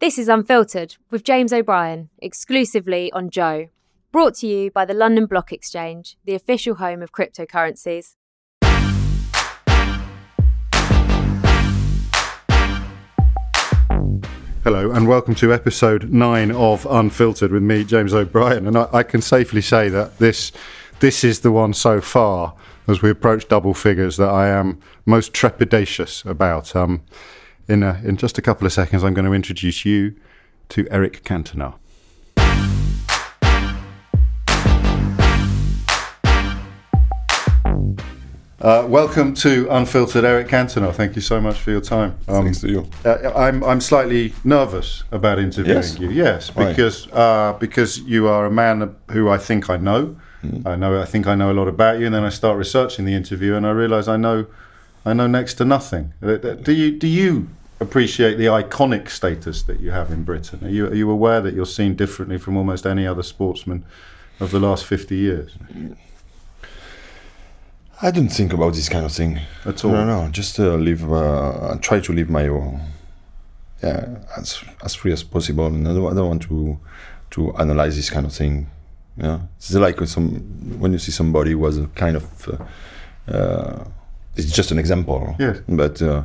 This is Unfiltered with James O'Brien, exclusively on Joe. Brought to you by the London Block Exchange, the official home of cryptocurrencies. Hello, and welcome to episode nine of Unfiltered with me, James O'Brien. And I, I can safely say that this this is the one so far, as we approach double figures, that I am most trepidatious about. Um, in a, in just a couple of seconds, I'm going to introduce you to Eric Cantona. Uh, welcome to Unfiltered, Eric Cantona. Thank you so much for your time. Um, Thanks to you. uh, I'm I'm slightly nervous about interviewing Yes? you. Yes, Why? because uh, because you are a man who I think I know. Hmm. I know I think I know a lot about you, and then I start researching the interview, and I realise I know I know next to nothing. Uh, uh, Do you do you appreciate the iconic status that you have in Britain? Are you are you aware that you're seen differently from almost any other sportsman of the last fifty years I don't think about this kind of thing at all? No, no, just uh, live. Uh, try to live my, uh, yeah, as as free as possible, and I don't, I don't want to to analyze this kind of thing. Yeah, it's like when some when you see somebody who was a kind of, uh, uh, it's just an example. Yes. But uh,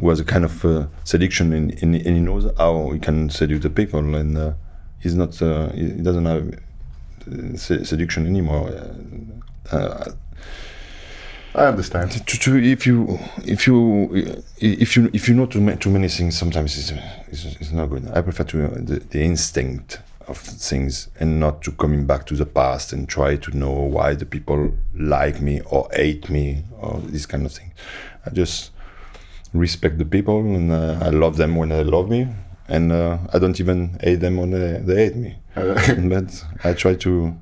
who has a kind of uh, seduction, in, in, and he knows how he can seduce the people, and uh, he's not, uh, he doesn't have uh, se- seduction anymore. Uh, uh, I understand. to, to, if you if you if you if you know too, ma- too many things sometimes it's, it's, it's not good i prefer to uh, the, the instinct of things and not to coming back to the past and try to know why the people like me or hate me or this kind of thing i just respect the people and uh, i love them when they love me and uh, i don't even hate them when they, they hate me but i try to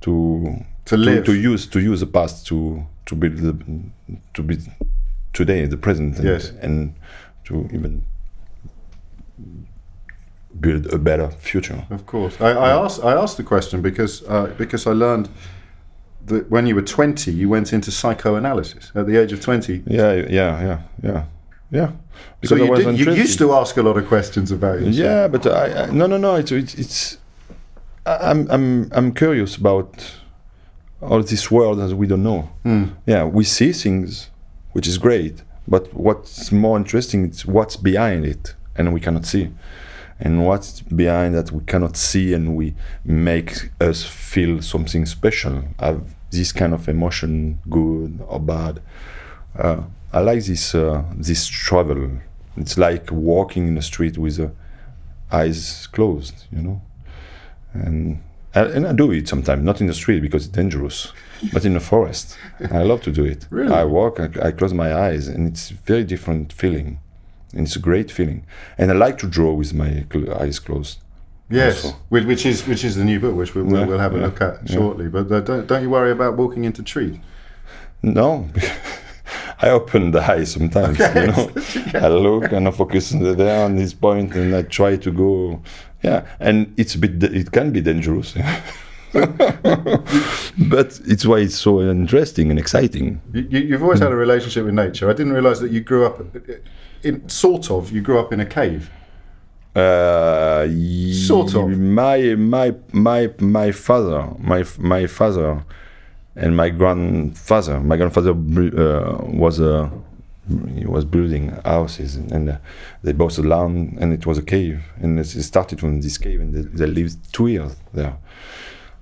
to To live. to, use to use the past to to build the to be today the present and, Yes. and to even build a better future Of course, I, I asked. I asked the question because uh, because I learned that when you were twenty, you went into psychoanalysis at the age of twenty. yeah yeah yeah yeah yeah So because I you, did, you used to ask a lot of questions about yourself. yeah but I, I no no no it's it's, it's I'm I'm I'm curious about all this world as we don't know Hmm. yeah we see things which is great but what's more interesting is what's behind it and we cannot see and what's behind that we cannot see and we make us feel something special have this kind of emotion good or bad uh, i like this uh, this travel it's like walking in the street with the eyes closed you know and I, and I do it sometimes, not in the street because it's dangerous, but in the forest. I love to do it. Really? I walk, I, I close my eyes, and it's a very different feeling. And it's a great feeling. And I like to draw with my cl- eyes closed. Yes, also. which, which is which is the new book, which we, we'll, Yeah, we'll have a yeah, look at yeah. shortly. But uh, don't don't you worry about walking into trees. No, I open the eyes sometimes. You know, I look and I focus on the there on this point, and I try to go. Yeah, and it's a bit. It can be dangerous, but it's why it's so interesting and exciting. You, you've always had a relationship with nature. I didn't realise that you grew up in sort of. You grew up in a cave. Uh, Sort of. My my my my father, my my father, and my grandfather. My grandfather uh, was a he was building houses, and uh, they bought the land, and it was a cave, and it started from this cave, and they, they lived two years there.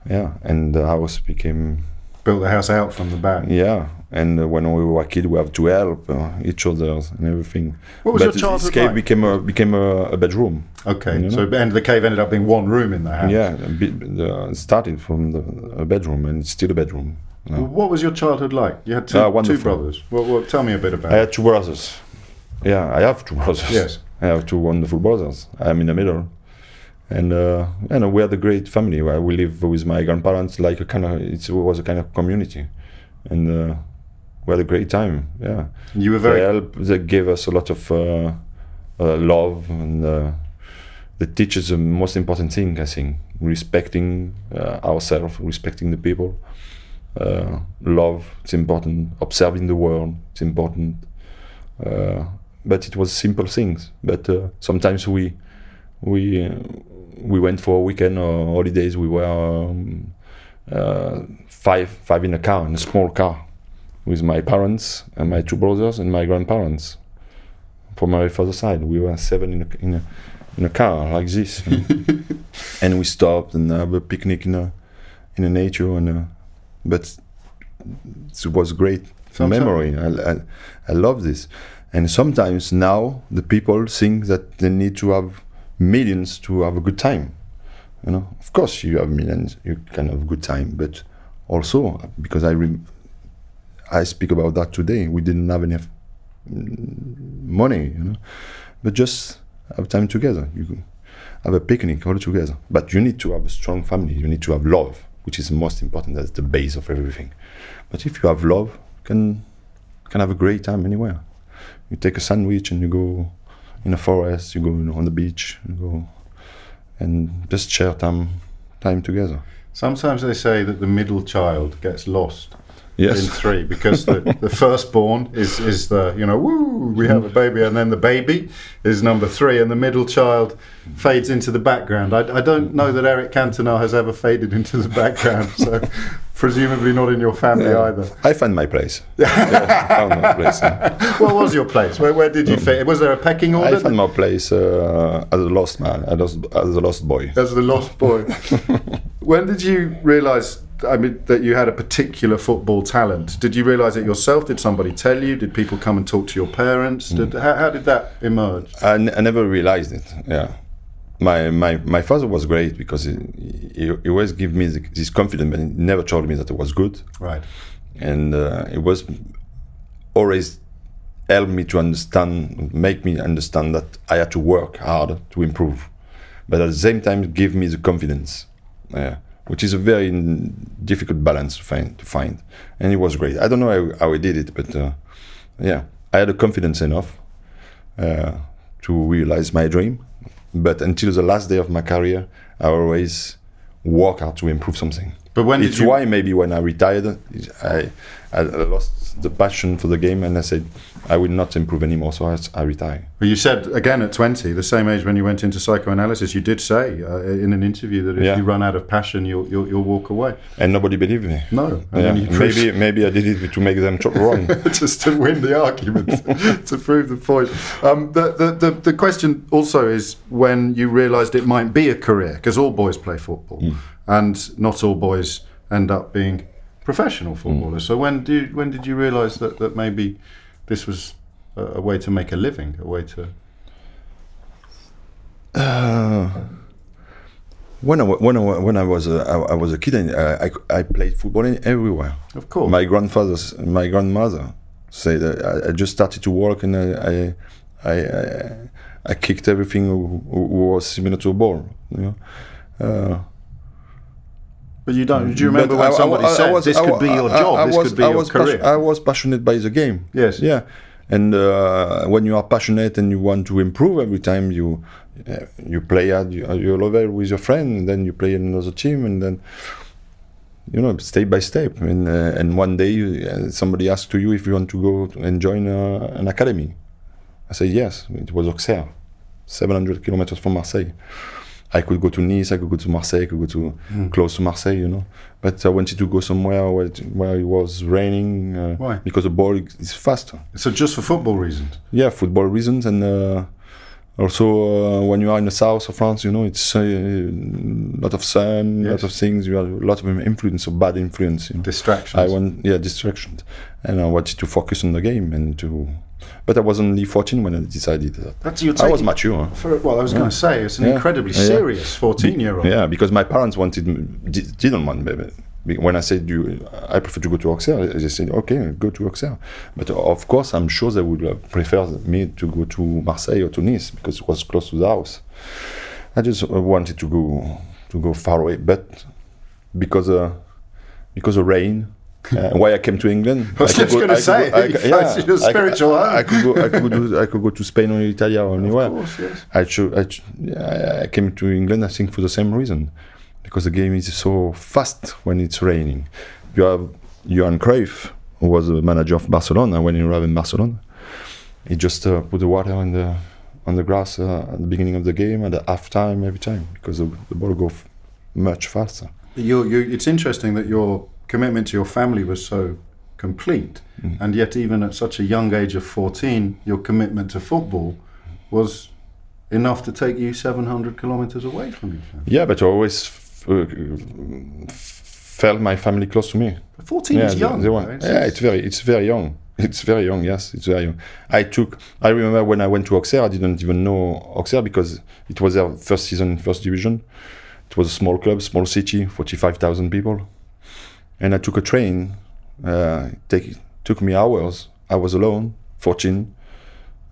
Yeah, and the house became Built the house out from the back. yeah, and uh, when we were a kid, we have to help uh, each other and everything. What was but your this childhood cave like? became a became a, a bedroom. Okay, You so and the cave ended up being one room in the house. Yeah, it started from the a bedroom, and it's still a bedroom. Well, what was your childhood like? You had two, Ah, two brothers. Well, well, tell me a bit about. I had two brothers. Yeah, I have two brothers. Yes. I have two wonderful brothers. I'm in the middle, and uh, and we had a great family. Where we live with my grandparents, like a kind of it was a kind of community, and uh, we had a great time. Yeah, You were they very. help. They gave us a lot of uh, uh, love, and uh, they teach us the most important thing. I think respecting uh, ourselves, respecting the people. Uh, love, it's important. Observing the world, it's important. Uh, but it was simple things. But uh, sometimes we we uh, we went for a weekend or holidays. We were um, uh, five five in a car, in a small car, with my parents and my two brothers and my grandparents. From my father's side, we were seven in a in a, in a car like this, you know. and we stopped and have a picnic in a in the nature and. Uh, but it was great Sometime- memory. I, I, I love this. And sometimes now the people think that they need to have millions to have a good time. You know, of course you have millions, you can have a good time, but also because I I speak about that today. We didn't have enough money, you know, but just have time together. You have a picnic all together. But you need to have a strong family. You need to have love, which is most important. That's the base of everything. But if you have love, you can can have a great time anywhere. You take a sandwich and you go in a forest. You go you know, on the beach. You go and just share time time together. Sometimes they say that the middle child gets lost Yes. in three because the, the firstborn is, is the, you know, woo, we have a baby, and then the baby is number three, and the middle child fades into the background. I, I don't know that Eric Cantona has ever faded into the background, so presumably not in your family either. I found my place. yeah, I found my place. What was your place? Where, where did you fit? Was there a pecking order? I order? found my place uh, as a lost man, as a, as a lost boy. as the lost boy. when did you realise? I mean, that you had a particular football talent. Did you realise it yourself? Did somebody tell you? Did people come and talk to your parents? Did, how, how did that emerge? I, n- I never realized it. Yeah, my my my father was great because he, he, he always give me the, this confidence, but he never told me that it was good, Right. and uh, it was always help me to understand, make me understand that I had to work hard to improve, but at the same time give me the confidence. Yeah. Which is a very difficult balance to find, to find, and it was great. I don't know how, how I did it, but uh, yeah, I had the confidence enough uh, to realize my dream. But until the last day of my career, I always work hard to improve something. But when it's you- why maybe when I retired, I, I lost the passion for the game, and I said I will not improve anymore. So I, I retire. Well, you said again at 20, the same age when you went into psychoanalysis, you did say uh, in an interview that if Yeah. you run out of passion, you'll, you'll, you'll walk away. And nobody believed me. No. And Yeah, then you proved- maybe maybe I did it to make them wrong. just to win the argument, to prove the point. Um, the, the, the, the question also is when you realised it might be a career, because all boys play football, and not all boys end up being professional footballers. So when do you, when did you realise that, that maybe this was a, a way to make a living, a way to Uh, when I when I when I was a, I, I was a kid, I, I, I played football in everywhere. Of course. My grandfather's my grandmother said that I, I just started to work and I I I, I kicked everything who who was similar to a ball. You know. Uh, But you don't. Do you remember but when I- somebody I- I said was- this could be your job, I this was- could be I your career? I was passionate by the game. Yes. Yeah, and uh, when you are passionate and you want to improve every time you uh, you play at your, level with your friend, and then you play in another team, and then you know step by step. And uh, and one day uh, somebody asks to you if you want to go to and join uh, an academy. I said yes. It was Auxerre, 700 kilometers from Marseille. I could go to Nice, I could go to Marseille, I could go to close to Marseille, you know. But I wanted to go somewhere where it, where it was raining uh, Why? because the ball is faster. So just for football reasons. Yeah, football reasons and uh, also uh, when you are in the south of France, you know, it's a uh, lot of sun, Yes. lot of things. You have a lot of influence, or bad influence. You know. Distractions. I want yeah distractions, and I wanted to focus on the game and to. But I was only 14 when I decided that. That's you're I was mature. For, well, I was going to say it's an Yeah. incredibly Yeah. serious 14 year old. Yeah, because my parents wanted didn't want me. When I said you, I prefer to go to Auxerre. They said, okay, go to Auxerre. But of course, I'm sure they would prefer me to go to Marseille or to Nice because it was close to the house. I just uh, wanted to go to go far away, but because uh, because of rain. Uh, why I came to England? I was just gonna could say, I your I could- spiritual home. I could go. I could go. I could go to Spain or Italy or anywhere. Of course, yes. I, cho- I, I I came to England, I think, for the same reason, because the game is so fast when it's raining. You have Johan Cruyff, who was the manager of Barcelona when he arrived in Barcelona. He just uh, put the water on the on the grass uh, at the beginning of the game at the half time every time because the, the ball goes much faster. You, you, it's interesting that your commitment to your family was so complete, Mm. and yet even at such a young age of 14, your commitment to football was enough to take you 700 kilometres away from your family. Yeah, but I always f- f- felt my family close to me. 14 yeah, is young. they want- right? yeah, it's very, it's very young. It's very young. Yes, it's very young. I took. I remember when I went to Auxerre, I didn't even know Auxerre because it was their first season in first division. It was a small club, small city, forty-five thousand people, and I took a train. Uh, it take took me hours. I was alone, fourteen,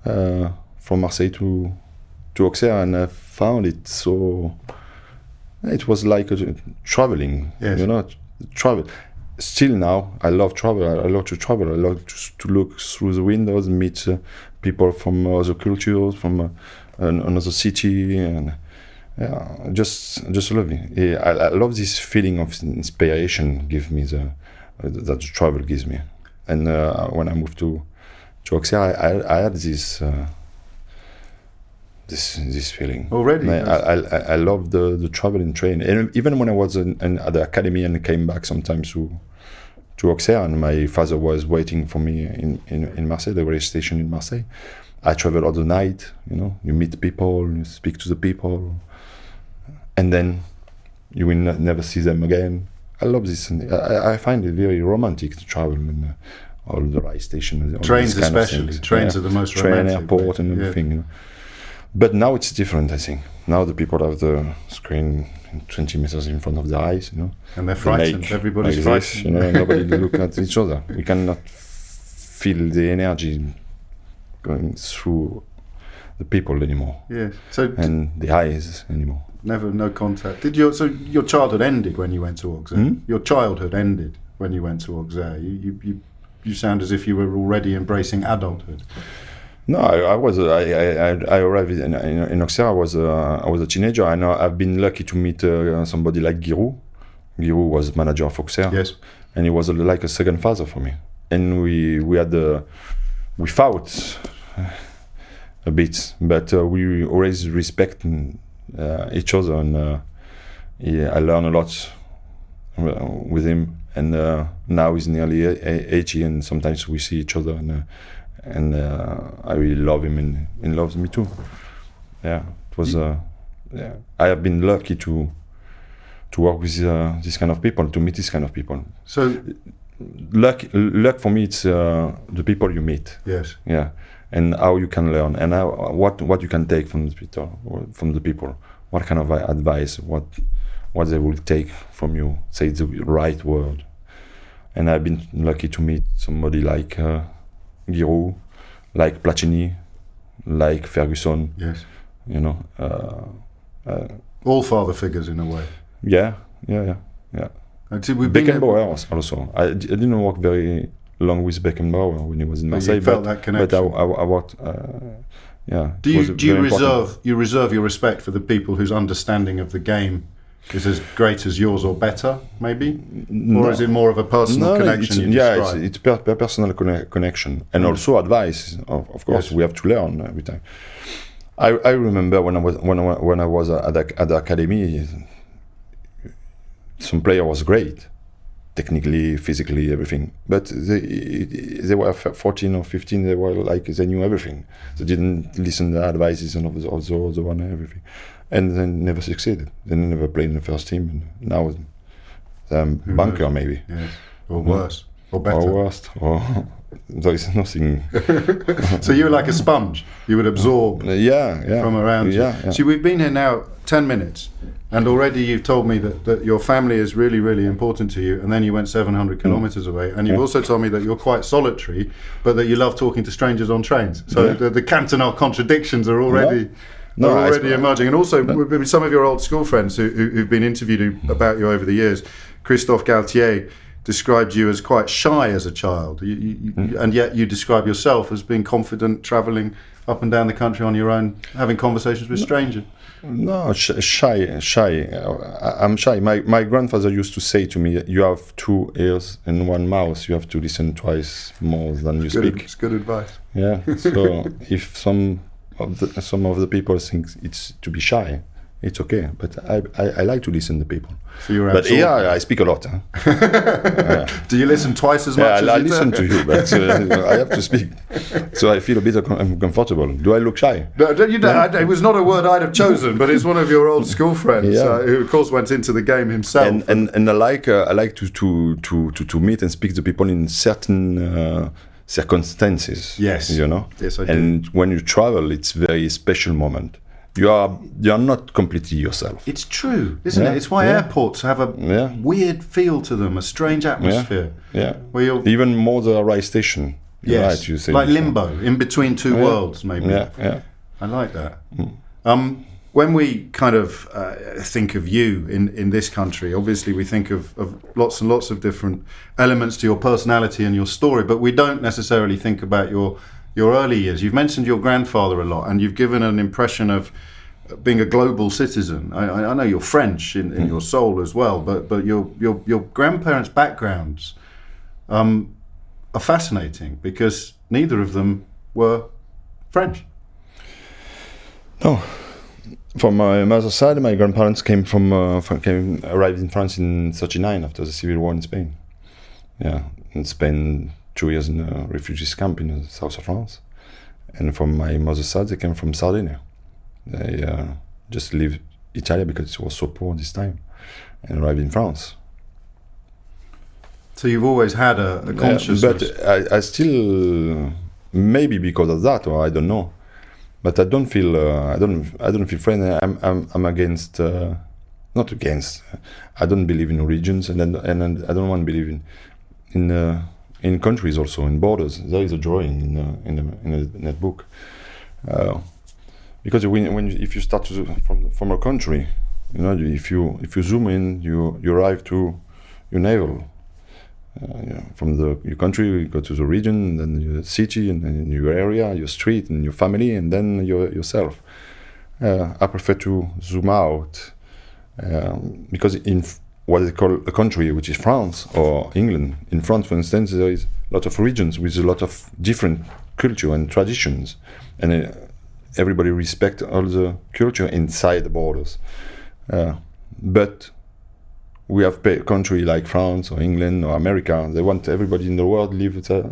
uh, from Marseille to to Auxerre, and I found it so. It was like a, traveling. Yes. You know, travel still now I love travel. I, love to travel. I love to, to look through the windows, meet uh, people from other cultures, from uh, an, another city, and yeah, just just love it. Yeah, I, I love this feeling of inspiration. Give me the uh, that the travel gives me. And uh, when I moved to to Auxerre, I, I, I had this. Uh, this this feeling Already, I, yes. I, I, I love the the traveling train, and even when I was in, in, at the academy and came back sometimes to to Auxerre, and my father was waiting for me in, in, in Marseille, the rail station in Marseille. I travel all the night, you know, you meet people, you speak to the people, and then you will ne- never see them again. I love this, I, I find it very romantic to travel in uh, all the rail stations. Trains these kind of especially. Trains are the most Train, romantic airport, way. and Yeah. everything. You know. But now it's different, I think. Now the people have the screen 20 meters in front of their eyes, you know. And they're They frightened. make Everybody's like frightened. this, you know, nobody look at each other. We cannot feel the energy going through the people anymore Yes. So and the eyes anymore. Never no contact. Did your so your childhood ended when you went to Auxerre? Hmm? Your childhood ended when you went to Auxerre. You you, you you sound as if you were already embracing adulthood. No, I, I was. uh, I, I, I- arrived in, in, in Auxerre. I was. Uh, I was a teenager, and I- I've been lucky to meet uh, somebody like Guy Roux. Giroud was manager of Auxerre. Yes. and he was a, like a second father for me. And we we had uh, we fought a bit, but uh, we always respect uh, each other, and uh, yeah, I learned a lot uh, with him. And uh, now he's nearly e- e- 80, and sometimes we see each other, and uh, and uh, I really love him, and he loves me too. Yeah, it was. Uh, yeah, I have been lucky to to work with uh, this kind of people, to meet this kind of people So luck luck for me it's uh, the people you meet yes. yeah and how you can learn and how, what what you can take from the people from the people what kind of advice what what they will take from you say the right word and i've been lucky to meet somebody like uh, Guy Roux like Platini like Ferguson. Yes. You know. Uh, All father figures in a way. yeah, yeah, yeah, yeah. And see, we've Beckenbauer also. I, I didn't work very long with Beckenbauer when he was in Marseille, felt but, that but I, connection. I, I worked. Uh, yeah. Do you do you very important. reserve you reserve your respect for the people whose understanding of the game is as great as yours or better, maybe, or is it more of a personal No, connection? it's, yeah, it's, describe? it's per, per personal conne- connection and also advice. Of, of course, Yes. we have to learn every time. I, I remember when I was when I, when I was at the, at the academy, some player was great, technically, physically, everything. But they they were 14 or 15. They were like they knew everything. They didn't listen to the advices and of the, of the other one and everything, and then never succeeded. They never played in the first team. And now, um, bunker maybe yes. or worse or better. or worst, or there is nothing. So you were like a sponge; you would absorb yeah, yeah. from around you. Yeah, yeah. See, we've been here now ten minutes, and already you've told me that, that your family is really, really important to you. And then you went seven Mm. kilometers away, and you've also told me that you're quite solitary, but that you love talking to strangers on trains. So Yeah. the, the cantonal contradictions are already. No, are already emerging, and also with some of your old school friends who, who, who've been interviewed about you over the years. Christophe Galtier described you as quite shy as a child, you, you, Mm. and yet you describe yourself as being confident, travelling up and down the country on your own, having conversations with strangers. No, sh- shy, shy. I'm shy. My my grandfather used to say to me, "You have two ears and one mouth. You have to listen twice more than you Good, speak." it's good advice. Yeah. So if some of the some of the people think it's to be shy, it's okay. But I I, I like to listen to people. So you're But absorbed. yeah, I speak a lot. Huh? Do you listen twice as much Yeah, as I, I listen do? to you, but uh, I have to speak. So I feel a bit uncomfortable. Do I look shy? No, you know, I- it was not a word I'd have chosen, but it's one of your old school friends Yeah. uh, who, of course, went into the game himself. and and and I like uh, I like to to to to to meet and speak to people in certain uh, circumstances. Yes. you know. Yes, I do. And when you travel, it's very special moment. You are you are not completely yourself. it's true, isn't Yeah, it? It's why yeah. airports have a Yeah. weird feel to them, a strange atmosphere. Yeah. Where you're, Even more the rail station. You're yes, Right, you say like limbo, in between two worlds, maybe. Yeah, yeah. I like that. Um, when we kind of uh, think of you in, in this country, obviously we think of, of lots and lots of different elements to your personality and your story, but we don't necessarily think about your your early years. You've mentioned your grandfather a lot, and you've given an impression of being a global citizen. I, I know you're French in, in your soul as well, but but your your your grandparents' backgrounds um, are fascinating because neither of them were French. No. From my mother's side, my grandparents came from, uh, from came arrived in France in '39 after the civil war in Spain. Yeah, and spent two years in a refugees camp in the south of France. And from my mother's side, they came from Sardinia. They uh, just leave Italy because it was so poor this time, and arrived in France. So you've always had a, a consciousness. but I, I still maybe because of that, or I don't know. But I don't feel uh, I don't I don't feel friendly. I'm I'm, I'm against uh, not against. I don't believe in regions, and then, and I don't want to believe in in uh, in countries also in borders. There is a drawing in uh, in, the, in, the, that book. Uh, because when, when you, if you start to, from from a country, you know, if you if you zoom in, you you arrive to your navel uh, yeah, from the your country, you go to the region, then your city, and then your area, your street, and your family, and then your, yourself. Uh, I prefer to zoom out um, because in what they call a country, which is France or England, in France, for instance, there is a lot of regions with a lot of different culture and traditions, and uh, everybody respect all the culture inside the borders. Uh, but we have a country like France or England or America. They want everybody in the world live uh,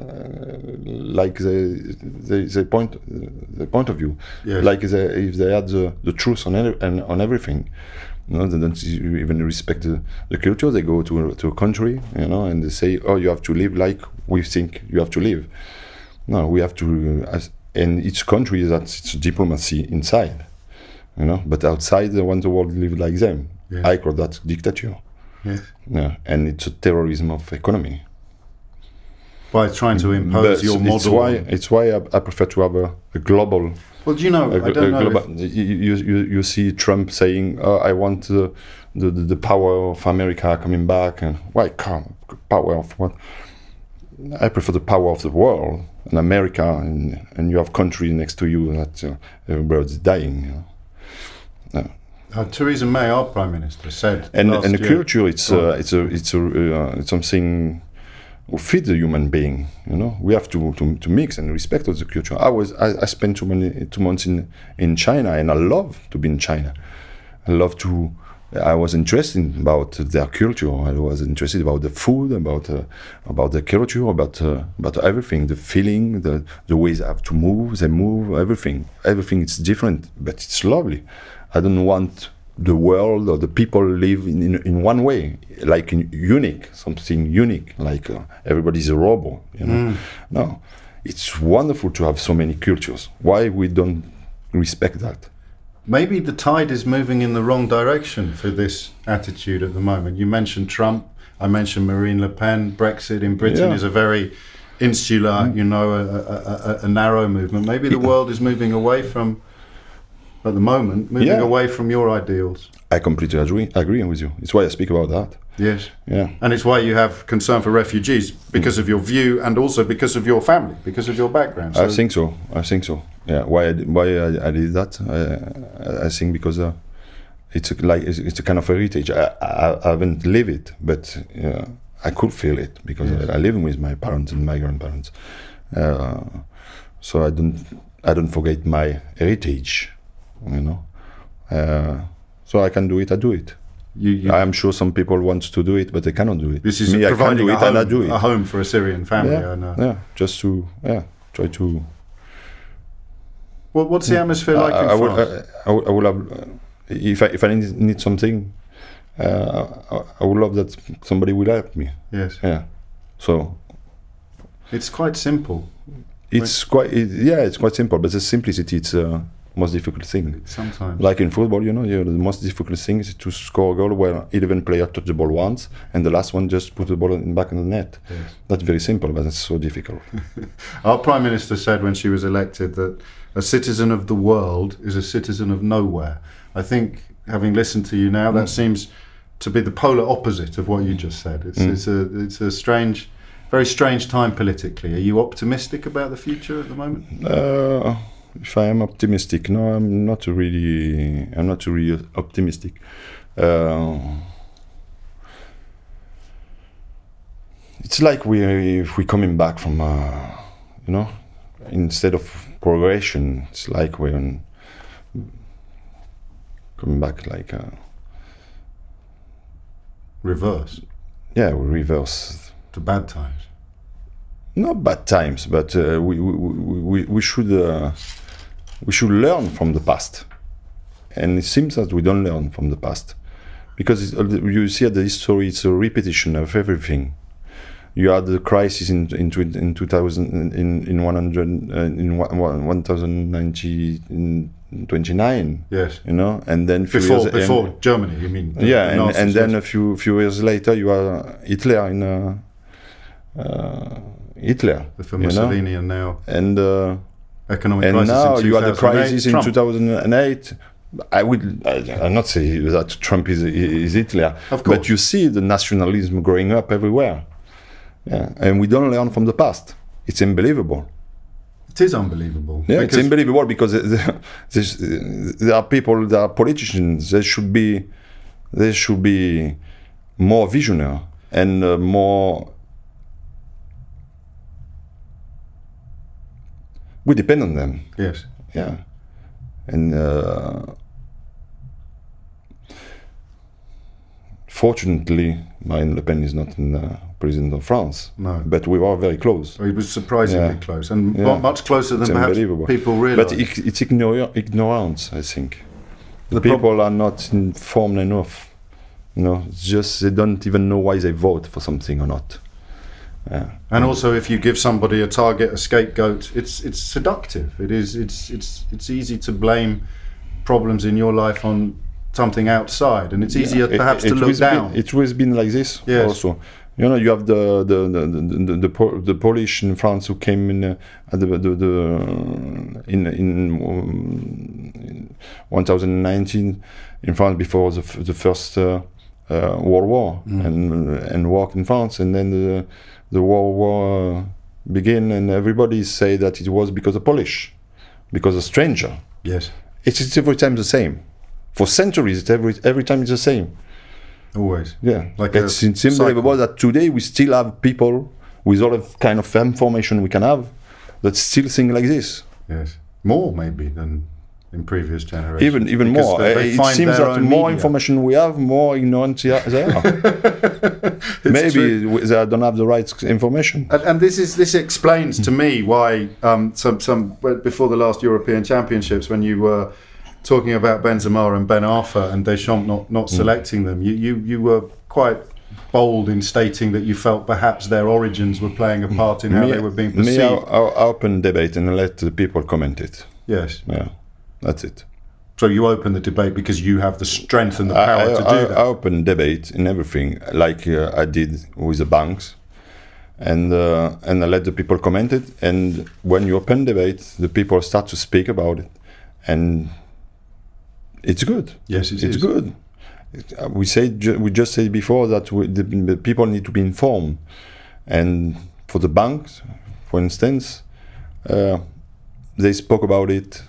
like the the, the point the point of view, Yes. like they, if they had the, the truth on, on everything. You know, they don't even respect the, the culture. They go to to a country, you know, and they say, "Oh, you have to live like we think you have to live." No, we have to. As, and each country that's its diplomacy inside, you know, but outside they want the world to live like them. Yes. I call that dictature. yes. Yeah, and it's a terrorism of economy. By trying to impose But your it's why it's why I, I prefer to have a, a global well, do you know? a, I don't know. global. You, you, you see Trump saying, oh, "I want the, the the power of America coming back," and why come power of what? I prefer the power of the world and America, and and you have country next to you that uh, everybody's dying. You know? Uh, Theresa May, our prime minister, said and and the year- culture it's uh, it's a it's a uh, it's something who feed the human being you know? We have to, to, to mix and respect the culture. I was I, I spent two, many, two months in in china and i love to be in china. I love to i was interested about their culture. I was interested about the food about uh, about the culture about uh, about everything the feeling the the ways they have to move they move everything. Everything is different but it's lovely. I don't want the world or the people live in, in, in one way, like in unique, something unique, like uh, everybody's a robot, you know. No, it's wonderful to have so many cultures. Why we don't respect that? Maybe the tide is moving in the wrong direction for this attitude at the moment. You mentioned Trump. I mentioned Marine Le Pen. Brexit in Britain Yeah. is a very insular, you know, a, a, a, a narrow movement. Maybe the world is moving away from, at the moment, moving Yeah. away from your ideals. I completely agree, agree with you. It's why I speak about that. Yes. Yeah. And it's why you have concern for refugees because of your view and also because of your family, because of your background. I think so. I think so. Yeah. Why? I, did- why I, I did that? I, I think because uh, it's a, like it's, it's a kind of heritage. I, I, I haven't lived it, but uh, I could feel it because I, I live with my parents and my grandparents. Uh, so I don't I don't forget my heritage. You know. Uh, so I can do it. I do it. you, you, I am sure some people want to do it, but they cannot do it. this is me. I can providing do a it, home, and I do it. a home for a Syrian family. yeah, I know. yeah. Just to yeah, try to What, what's the atmosphere like I, in I would, France? I, I would, I would have, uh, if I, if I need, need something, uh, I, I would love that somebody will help me. yes, Yeah. So it's quite simple it's quite, it, yeah, it's quite simple, but the simplicity, it's the most difficult thing. sometimes. Like in football, you know, you the most difficult thing is to score a goal where 11 players touch the ball once and the last one just put the ball in back in the net. Yes. That's very simple, but it's so difficult. Our prime minister said when she was elected that a citizen of the world is a citizen of nowhere. I think, having listened to you now, Mm. that seems to be the polar opposite of what you just said. It's, Mm. it's a it's a strange, very strange time politically. Are you optimistic about the future at the moment? Uh, if I am optimistic, no, I'm not really. I'm not really optimistic. Uh, it's like we if we coming back from, uh, you know, instead of progression, it's like we're on, coming back like, uh, Reverse yeah, we reverse to bad times. not bad times, but uh, we, we, we, we- we should uh, we should learn from the past, and it seems that we don't learn from the past because it's, uh, you see at the history it's a repetition of everything. You had the crisis in in, in 2000 in in 100 uh, in one- one- 1029 Yes. you know and then few Before years- before and- Germany, you mean? yeah, and, and then a few few years later, you are Hitler in uh, uh, Hitler, the for you know? Mussolini and now and uh, economic and crisis. now in you had the 2008, crisis in Trump. 2008. I would I, I'm not say that Trump is is Hitler, Of course. but you see the nationalism growing up everywhere. Yeah, and we don't learn from the past. It's unbelievable. It is unbelievable. Yeah, it's unbelievable because there are people, there are politicians. They should be, they should be more visionary and uh, more. We depend on them. Yes. Yeah, and uh, fortunately, Marine Le Pen is not in, uh, president of France. No. but we are very close. He was surprisingly Yeah. close and Yeah. much closer than perhaps people realise. But it's ignorance, I think. The, The people are not informed enough. You know, it's just they don't even know why they vote for something or not. Yeah. And also, if you give somebody a target, a scapegoat, it's it's seductive. It is. It's it's it's easy to blame problems in your life on something outside, and it's easier It- perhaps it, to look always been- down. it's always been like this Yes. also. You know, you have the the the the, the, the, Po- the Polish in France who came in uh, at the the, the in in, um, in 1019 in France before the the first uh, uh, World War and and worked in France and then the the World War uh, began and everybody say that it was because of Polish because a stranger. Yes. It's, it's every time the same. For centuries, it's every every time it's the same. Always. Yeah, Like it's unbelievable that today we still have people with all of kind of information we can have that still think like this. Yes. More maybe than in previous generations. Even even Because more. they- they it seems that more media. information we have, more ignorant they are- Maybe true. they don't have the right information. And, and this is this explains to me why um, some some before the last European Championships when you were talking about Benzema and Ben Arfa and Deschamps not not Mm. selecting them, you, you you were quite bold in stating that you felt perhaps their origins were playing a part in how me, they were being me, perceived. I'll, I'll open debate and let the people comment it. yes. Yeah, that's it. So you open the debate because you have the strength and the power I, to do I, that. I open debate in everything, like uh, I did with the banks, and uh, and I let the people comment it. And when you open debate, the people start to speak about it, and it's good. Yes, it it's is. good. We say ju- we just said before that we, the, the people need to be informed, and for the banks, for instance, uh, they spoke about it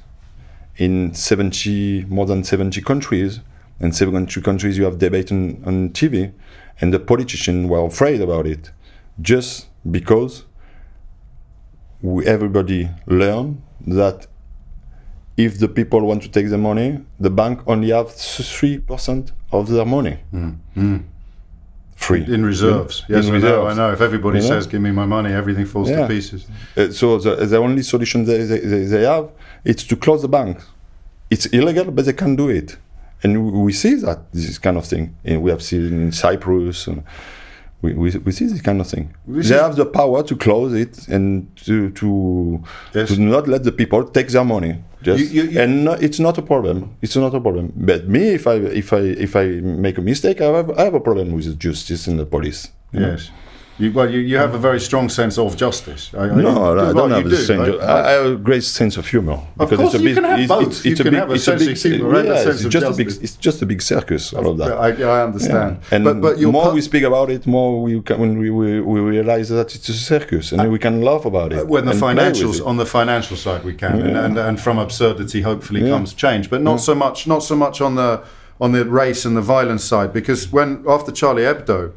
in 70 more than 70 countries and 70 countries you have debate on, on tv and the politicians were afraid about it just because we, everybody learn that if the people want to take the money the bank only have 3% of their money mm. Mm. free in reserves, mm. yes, In I know. I know. If everybody You know? says, "Give me my money," everything falls Yeah. to pieces. Uh, so the, the only solution they, they they have is to close the bank. It's illegal, but they can do it, and we- we see that this kind of thing. And we have seen in Cyprus. And we, we, we see this kind of thing. This they have the power to close it and to to, Yes. to not let the people take their money. Just You- you- you- and no, it's not a problem. It's not a problem. But me, if I if I if I make a mistake, I have, I have a problem with the justice and the police. you know? You, well, you, you have a very strong sense of justice. I, I- No, I don't have the do. sense. I- of- I, I have a great sense of humor Of course, you can have both. You can have a sense of humor and a sense it's of just a big, justice. it's just a big circus. All of that. I, I understand. And but but more we speak about it, more we can, when we, we, we realize that it's a circus, and we can laugh about it. when the and play with financials on the financial side we can and, Yeah. and, and from absurdity hopefully Yeah. comes change but not so much not so much on the on the race and the violence side because when after Charlie Hebdo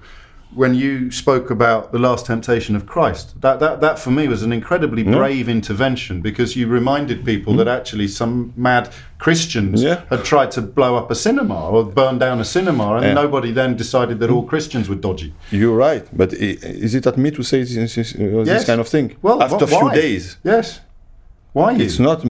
when you spoke about the last temptation of Christ that that, that for me was an incredibly brave intervention because you reminded people that actually some mad Christians. Yeah. had tried to blow up a cinema or burn down a cinema and Yeah. Nobody then decided that all Christians were dodgy You're right, but is it at me to say this, this, uh, Yes. kind of thing? well after a few days, yes why you? it's not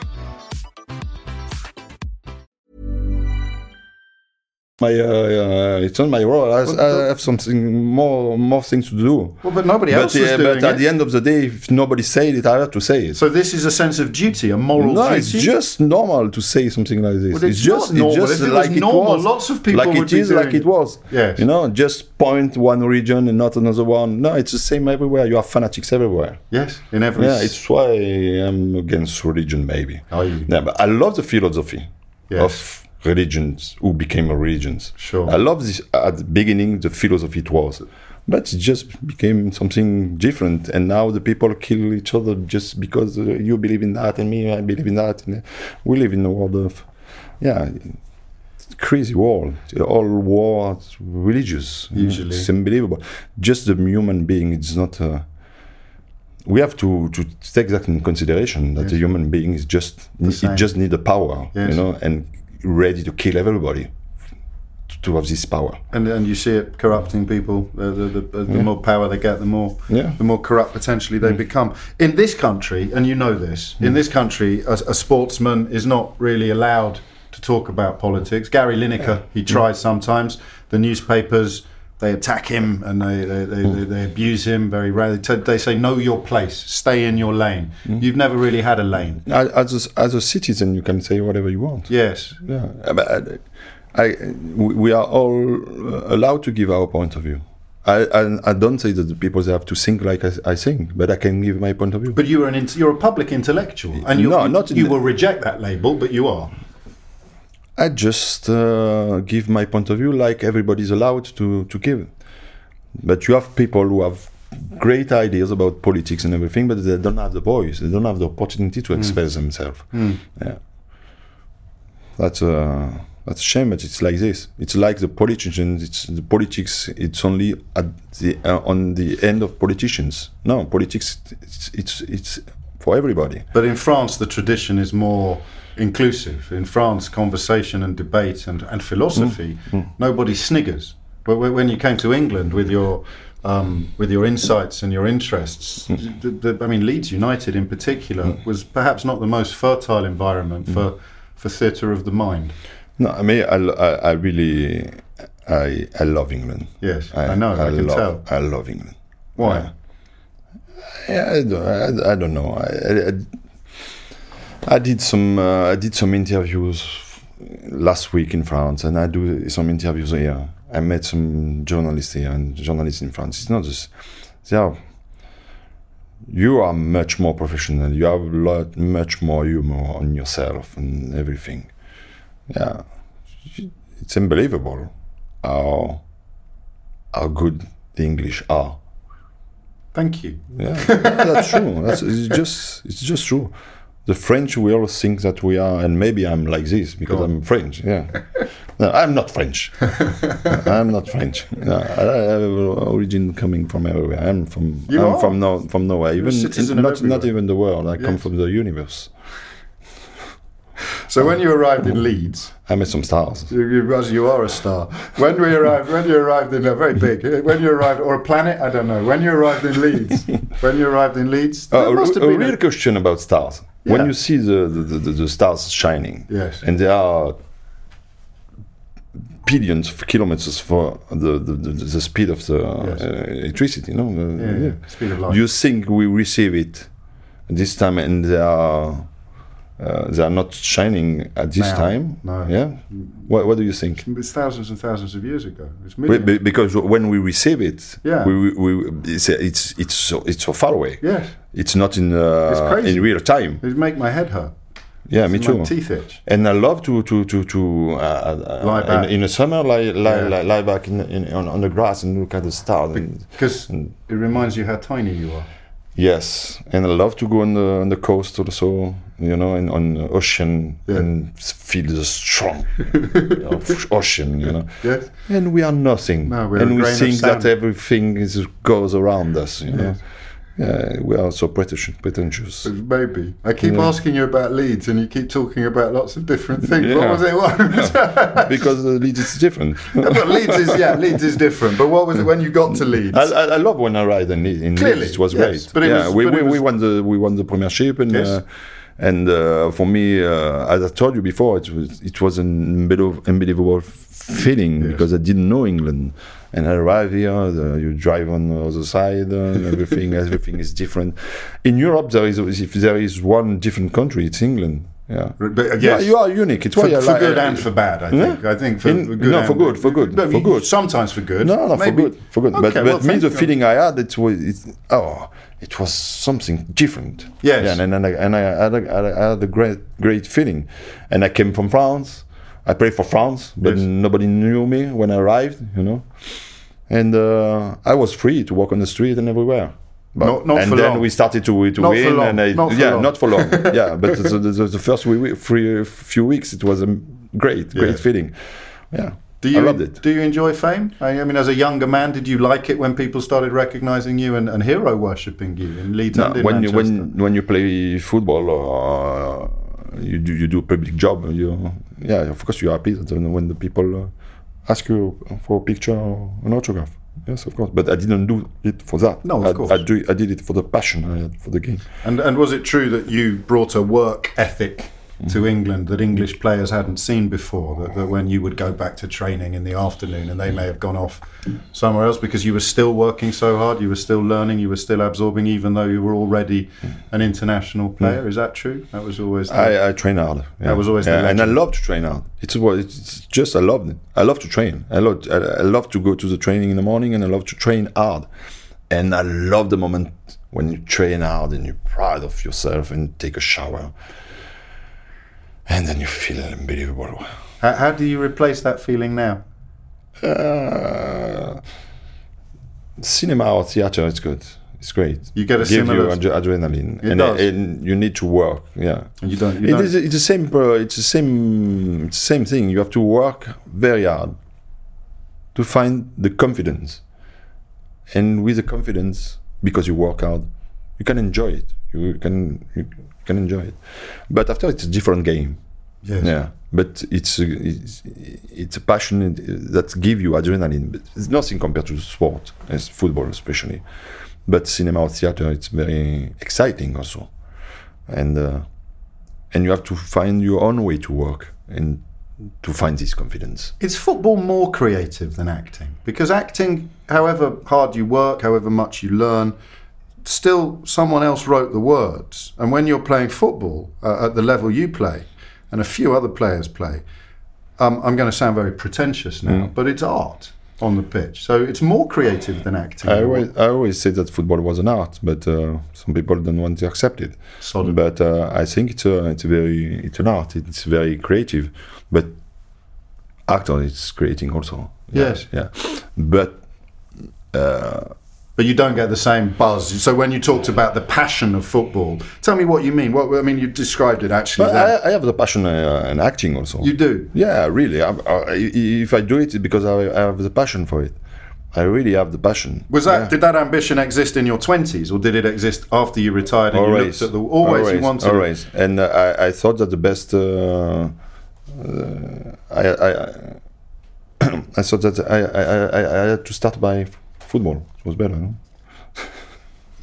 My uh, uh, it's not my role. I, I have something more more things to do. Well, but nobody else but, uh, doing but at it. the end of the day, if nobody said it, I have to say it. So this is a sense of duty, a moral no, duty. it's just normal to say something like this. Well, it's just not normal. it's just If it was like normal, it was. lots of people like would it is, like it was. Yes. You know, just point one region and not another one. No, it's the same everywhere. You have fanatics everywhere. yes, in every. Yeah, it's why I'm against religion, maybe. You? Yeah, but I love the philosophy Yes. of religions who became religions. Sure. I love this at the beginning, the philosophy it was. But it just became something different, and now the people kill each other just because uh, you believe in that and me, I believe in that. And uh, we live in a world of, yeah, crazy world. All war, religious. Usually. it's unbelievable. Just the human being, it's not. Uh, we have to, to take that in consideration that the human being is just it just need the power Yes. you know and ready to kill everybody to, have this power and and you see it corrupting people. Uh, the the, uh, the, the more power they get, the more Yeah. the more corrupt potentially they mm. become. In this country, and you know this, in mm. this country, a, a sportsman is not really allowed to talk about politics. Gary Lineker, he tries mm. sometimes. The newspapers. They attack him and they, they, they, they, hmm. they abuse him very rarely. They, they say, know your place, stay in your lane. Hmm. You've never really had a lane. as a, as a citizen you can say whatever you want Yes. yeah uh, but uh, I, I, we are all uh, allowed to give our point of view I, I, I don't say that the people have to think like I, I think, but I can give my point of view. But you're an int- you're a public intellectual, and you No, not you the- will reject that label, but you are. I just uh, give my point of view like everybody's allowed to, to give. But you have people who have great ideas about politics and everything, but they don't have the voice. They don't have the opportunity to express themselves. Yeah. That's a that's a shame, but it's like this. It's like the politicians. It's the politics. It's only at the uh, on the end of politicians. No, politics. It's it's, it's for everybody. But in France, the tradition is more inclusive. In France, conversation and debate and, and philosophy, mm. Mm. nobody sniggers. But when you came to England with your um, with your insights and your interests, mm. the, the, I mean, Leeds United in particular was perhaps not the most fertile environment for for theatre of the mind. No, I mean, I, I, I really, I, I love England. Yes, I know, I can love, tell. I love England. Why? Uh, yeah, I don't, I, I don't know. I, I, did some, uh, I did some interviews last week in France, and I do some interviews here. I met some journalists here and journalists in France. It's not just, they are, you are much more professional. You have a lot, much more humor on yourself and everything. Yeah, it's unbelievable how how good the English are. Thank you. Yeah, yeah, that's true. That's, it's just it's just true. The French we all think that we are, and maybe I'm like this because. I'm French. Yeah, no, I'm not French. I'm not French. No, I, have origin coming from everywhere. I'm from You I'm are. from no, from nowhere. Even not not even the world. I come from the universe. So when you arrived in Leeds, I met some stars. You, you, you are a star. When we arrived, when you arrived in a very big, when you arrived or a planet, I don't know. When you arrived in Leeds, when you arrived in Leeds, there Uh, a, a real a, question about stars. Yeah. When you see the, the, the, the stars shining, Yes. and they are billions of kilometers for the, the, the, speed of the Yes. uh, electricity, no? Uh, yeah, yeah, speed of light. You think we receive it this time, and they are uh, they are not shining at this Now, time? no. Yeah. What, what do you think? it's thousands and thousands of years ago. It's Be- because when we receive it, Yeah. we, we, it's, it's it's so it's so far away. yes, It's not in uh, It's in real time. it make my head hurt. Yeah, me My too. teeth itch. And I love to to to to uh, uh, Lie in, back. in the summer lie lie, Yeah. lie, lie back in, in on, on the grass and look at the stars. And, Because it reminds you how tiny you are. Yes, and I love to go on the on the coast also, you know, and on the ocean Yeah. and feel the strong of ocean, you know. Yes. And we are nothing, No, and we think that everything is goes around us, you know. Yeah, we are so pretentious. pretentious. Maybe. I keep Yeah. asking you about Leeds and you keep talking about lots of different things. What was it? What? because the Leeds is different. but Leeds is, yeah, Leeds is different. But what was it when you got to Leeds? I, I, I love when I ride in, in Clearly, Leeds. It was yes, great. but it yeah, was- we, we, it we won the we won the premiership and Yes. uh, And uh, for me, uh, as I told you before, it was it was an unbelievable, feeling because I didn't know England. And I arrive here, the, you drive on the other side, and everything everything is different. In Europe, there is if there is one different country, it's England. Yeah, But, uh, yeah, you are unique. It's for, for like- good and for bad, I think. I think for, In- for good. no, for good, for good, for good. Sometimes for good. No, no, for good, for good. but Okay, but well, me, the you. feeling I had, it was, it, oh, it was something different. Yes. Yeah, and, and, I, and I, had a, I had a- I had a great, great feeling. And I came from France. I played for France, but Yes. nobody knew me when I arrived, you know. And uh, I was free to walk on the street and everywhere. But, Not- not and for then long. we started to, to Not for win, long, and I, not yeah, not for long. yeah, but the, the, the, first wee- three, few weeks, it was a great, great Yeah. feeling. Yeah, Do you, I loved it. Do you enjoy fame? I I mean, as a younger man, did you like it when people started recognizing you and, and hero worshipping you in Leeds No, and when you, when when you play football or you do you do a public job, you yeah, of course you're happy when the people uh, ask you for a picture or an autograph. Yes, of course. But I didn't do it for that. No, of I, course. I, do, I did it for the passion I had for the game. And and was it true that you brought a work ethic. To England that English players hadn't seen before? That, that when you would go back to training in the afternoon and they may have gone off somewhere else because you were still working so hard, you were still learning, you were still absorbing, even though you were already an international player. Is that true? That was always. The. I, I train hard. Yeah. That was always the yeah, and I love to train hard. It's what it's just I love it. I love to train. I love I, I love to go to the training in the morning, and I love to train hard. And I love the moment when you train hard and you're proud of yourself and take a shower, and then you feel unbelievable. how, how do you replace that feeling now? Uh, cinema or theater, it's good. It's great. You get a Give similar- you adre- adrenaline, It and, does. and you need to work. Yeah. And you don't. You It don't is. It's the same. uh, It's the same. It's the same thing. You have to work very hard to find the confidence, and with the confidence, because you work hard, you can enjoy it. You can you can enjoy it. But after it's a different game. Yes. Yeah. But it's a, it's, it's a passion that give you adrenaline. But it's nothing compared to sport, as football especially. But cinema or theater, it's very exciting also, and uh, and you have to find your own way to work and to find this confidence. Is football more creative than acting? Because acting, however hard you work, however much you learn, still someone else wrote the words. And when you're playing football uh, at the level you play, and a few other players play, um, I'm going to sound very pretentious now, but it's art on the pitch. So it's more creative than acting. I always, I always say that football was an art, but uh, some people don't want to accept it. Solid. But uh, I think it's a, it's a very, it's an art. It's very creative, but actor is creating also. Yes. Yeah. But uh, but you don't get the same buzz. So when you talked about the passion of football, tell me what you mean. What I mean, you described it actually. but. I, I have the passion uh, in acting also. you do. Yeah, really. I, I, if I do it, it's because I, have the passion for it. I really have the passion. Was that Yeah. did that ambition exist in your twenties, or did it exist after you retired and you always, looked at the always, you wanted it? always. And uh, I, I thought that the best. Uh, uh, I, I, I, I thought that I, I, I, I had to start by football. It was better. No?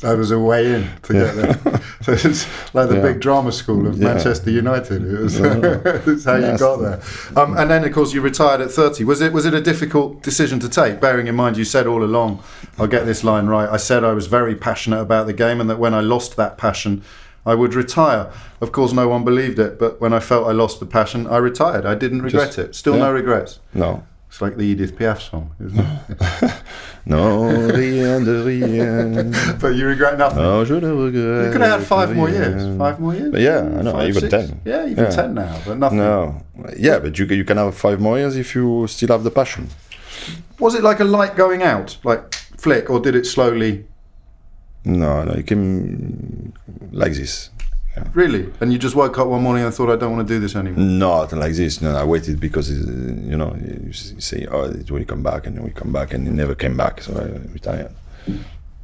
That was a way in to get there. so it's like the Yeah. big drama school of Yeah. Manchester United. It was it's how you got there. Um, and then, of course, you retired at thirty. Was it was it a difficult decision to take? Bearing in mind, you said all along, I'll get this line right. I said I was very passionate about the game, and that when I lost that passion. I would retire. Of course, no one believed it, but when I felt I lost the passion, I retired. I didn't regret Just- it. Still no regrets. No. It's like the Edith Piaf song, isn't it? No, rien de rien. but you regret nothing. No, je ne regrette You could have had five more years. Five more years. But yeah, I know, Five, even six? 10. Yeah, even Yeah. ten now, but nothing. No. Yeah, but you, you can have five more years if you still have the passion. Was it like a light going out, like flick, or did it slowly? No, no, you can like this. Really? And you just woke up one morning and thought, I don't want to do this anymore. Not like this. No, I waited because uh, you know you say, oh, it will come back, and then we come back, and it never came back. So I retired.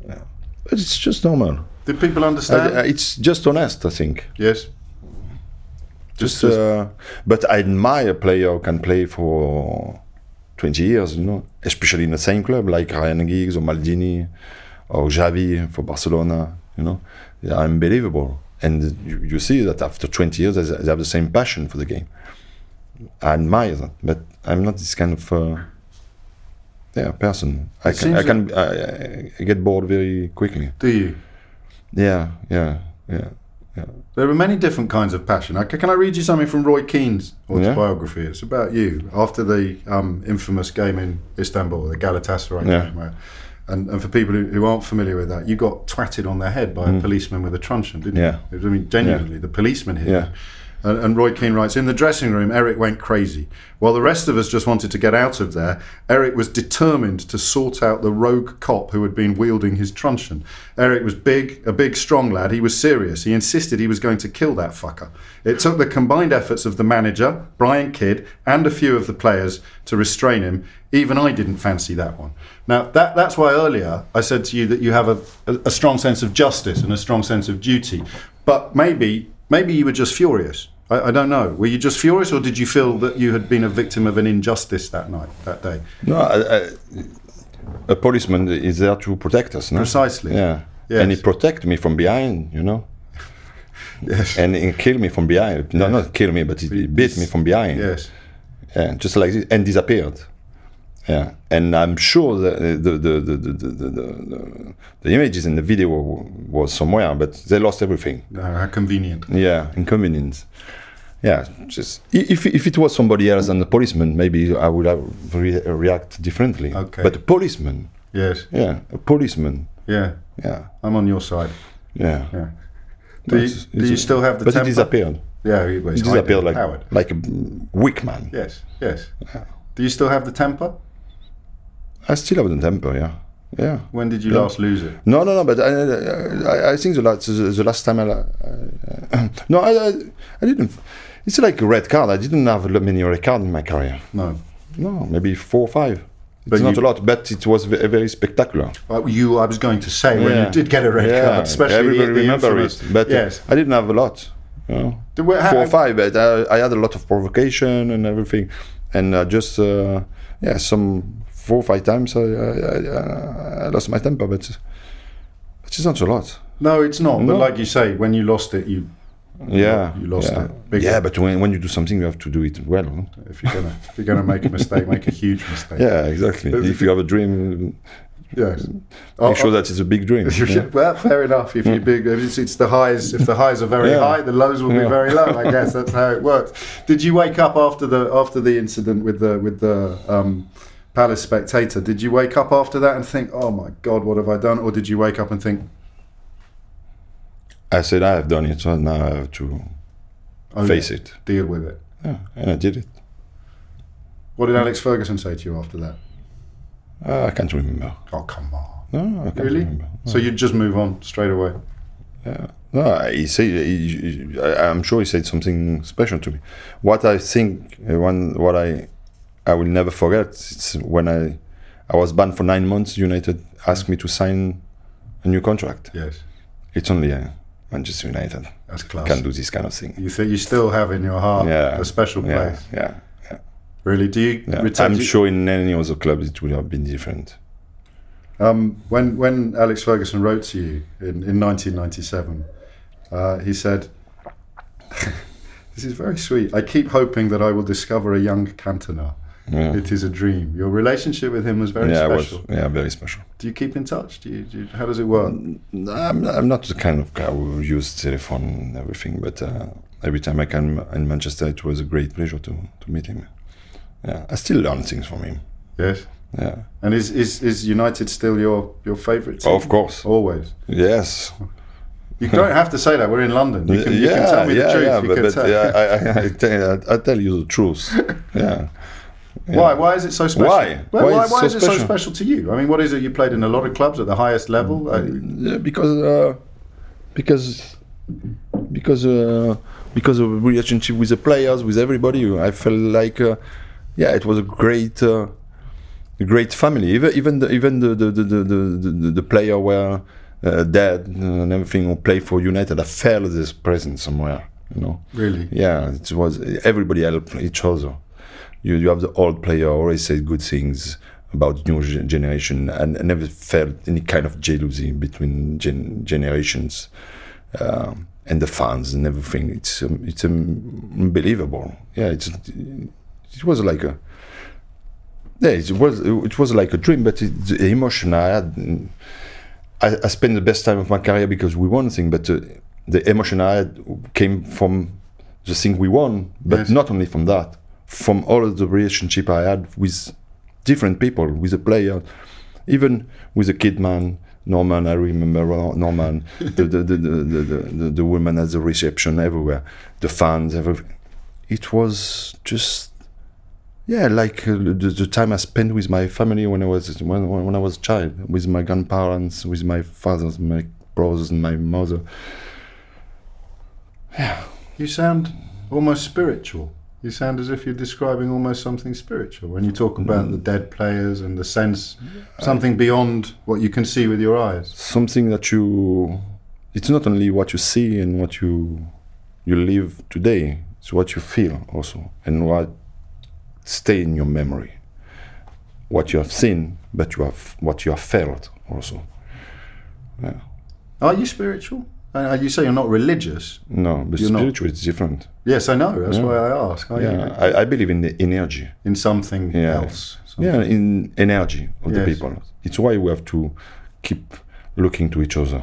Yeah. But it's just normal. Did people understand? I- it's just honest, I think. yes. Just, Just- uh, but I admire a player who can play for 20 years, you know, especially in the same club like Ryan Giggs or Maldini or Xavi for Barcelona, you know, they are unbelievable. And you, you see that after 20 years, they have the same passion for the game. I admire that, but I'm not this kind of uh, yeah person. I It can I can I, I- I get bored very quickly. Do you? Yeah, yeah, yeah, yeah. There are many different kinds of passion. Okay, can I read you something from Roy Keane's autobiography? It's about you after the um, infamous game in Istanbul, the Galatasaray Yeah. game. where- And, and for people who, who aren't familiar with that, you got twatted on the head by a policeman with a truncheon, didn't Mm. Yeah. you? I mean, genuinely, the policeman hit Yeah. And, and Roy Keane writes In the dressing room, Eric went crazy. While the rest of us just wanted to get out of there, Eric was determined to sort out the rogue cop who had been wielding his truncheon. Eric was big, a big, strong lad. He was serious. He insisted he was going to kill that fucker. It took the combined efforts of the manager, Brian Kidd, and a few of the players to restrain him. Even I didn't fancy that one. Now, that, that's why earlier I said to you that you have a, a, a strong sense of justice and a strong sense of duty. But maybe, maybe you were just furious. I, I don't know. Were you just furious, or did you feel that you had been a victim of an injustice that night, that day? No, I, I, a policeman is there to protect us. No? Precisely. Yeah. Yes. And he protect me from behind, you know. Yes. And he kill me from behind. No, not kill me, but he, he beat me from behind. Yes. Yeah, just like this, and disappeared. Yeah, and I'm sure that uh, the the the the, the, the, the, the images in the video was somewhere, but they lost everything. How convenient. Yeah, inconvenience. Yeah, just if if it was somebody else than the policeman, maybe I would have re- react differently. Okay. But a policeman, Yes. yeah, a policeman, Yeah. yeah, I'm on your side. yeah. Yeah. Do you, do you still have the But temper? he disappeared. Yeah, he was He disappeared like Howard. like a weak man. Yes. Yes. Do you still have the temper? I still have the temper. Yeah, yeah. When did you Yeah. last lose it? No, no, no. But I, I, I think the last, the, the last time I, uh, no, I, I, I didn't. It's like a red card. I didn't have many red cards in my career. No. No, maybe four or five. It's But not you- a lot, but it was ve- very spectacular. Uh, you, I was going to say when you did get a red Yeah, card, especially everybody the, the remember it. But uh, yes. I didn't have a lot. You know, we- how- four or five. But I, I had a lot of provocation and everything, and uh, just uh, yeah, some four or five times I, I, I, I lost my temper, but it's not a lot. No, it's not. But like you say, when you lost it, you Yeah, you lost yeah. it. Big- yeah, but when, when you do something, you have to do it well. no? if you're gonna if you're gonna make a mistake, make a huge mistake. Yeah, exactly. if you have a dream, Yes. make sure that it's a big dream. yeah. Well, fair enough. If you big, it's, it's the highs. If the highs are very Yeah. high, the lows will be very low. I guess that's how it works. Did you wake up after the after the incident with the with the um, Palace Spectator? Did you wake up after that and think, "Oh my God, what have I done?" Or did you wake up and think, I said I have done it, so now I have to "Oh, face it. deal with it"? Yeah, and I did it. What did Alex Ferguson say to you after that? Uh, I can't remember. Oh, come on. No, I can't Really? remember. So you just move on straight away? Yeah. No, he said. He, he- I'm sure he said something special to me. What I think, uh, one, what I, I will never forget. It's when I, I was banned for nine months. United asked me to sign a new contract. Yes. It's only uh, Manchester United That's class. can do this kind of thing. You think you still have in your heart Yeah, a special yeah, place? Yeah, Really? Do you yeah. I'm sure in any other club it would have been different. Um, when when Alex Ferguson wrote to you in, in 1997, uh, he said, "This is very sweet. I keep hoping that I will discover a young Cantona. Yeah, It is a dream. Your relationship with him was very yeah, it was special. yeah very special. Do you keep in touch? Do you, do you, how does it work? I'm, I'm not the kind of guy who uses telephone and everything, but uh, every time I can in Manchester, it was a great pleasure to, to meet him. Yeah, I still learn things from him. Yes. Yeah, And is, is, is United still your, your favourite team? of course. Always. Yes. You don't have to say that. We're in London. You can, you can tell me yeah, the truth. yeah, You but, but tell- yeah, I, I, I, tell, I tell you the truth. Yeah. Why? Why is it so special? Why? Why why, it's why so is it so special? special to you? I mean, what is it? You played in a lot of clubs at the highest level. Uh, Yeah, because uh, because because uh, because of relationship with the players, with everybody. I felt like uh, yeah, it was a great uh, a great family. Even even the, even the the the the, the, player were uh, dead and everything who played for United. I felt this presence somewhere. You know. really? Yeah, it was everybody helped each other. You you have the old player always said good things about new generation, and I never felt any kind of jealousy between gen- generations. Um, and the fans and everything. It's um, it's um, unbelievable. Yeah, it's it was like a yeah, it was it was like a dream, but it, the emotion I had. I, I spent the best time of my career because we won thing, but uh, the emotion I had came from the thing we won, but Yes. not only from that, from all of the relationship I had with different people, with the player, even with the kid man. Norman, I remember Norman, the, the, the, the, the, the, woman at the reception everywhere, the fans, everything. It was just yeah, like uh, the, the time I spent with my family when I was when, when I was a child, with my grandparents, with my fathers, my brothers, and my mother. Yeah. You sound almost spiritual. You sound as if you're describing almost something spiritual when you talk about mm. the dead players and the sense, something beyond what you can see with your eyes. Something that you, it's not only what you see and what you you live today. It's what you feel also, and what stay in your memory. What you have seen, but you have what you have felt also. Yeah. Are you spiritual? Uh, you say you're not religious. No, but You're not- spiritual is different. Yes, I know. That's Yeah. why I ask. You Yeah, I, I believe in the energy. in something Yeah. else? Something- yeah in energy of the people it's why we have to keep looking to each other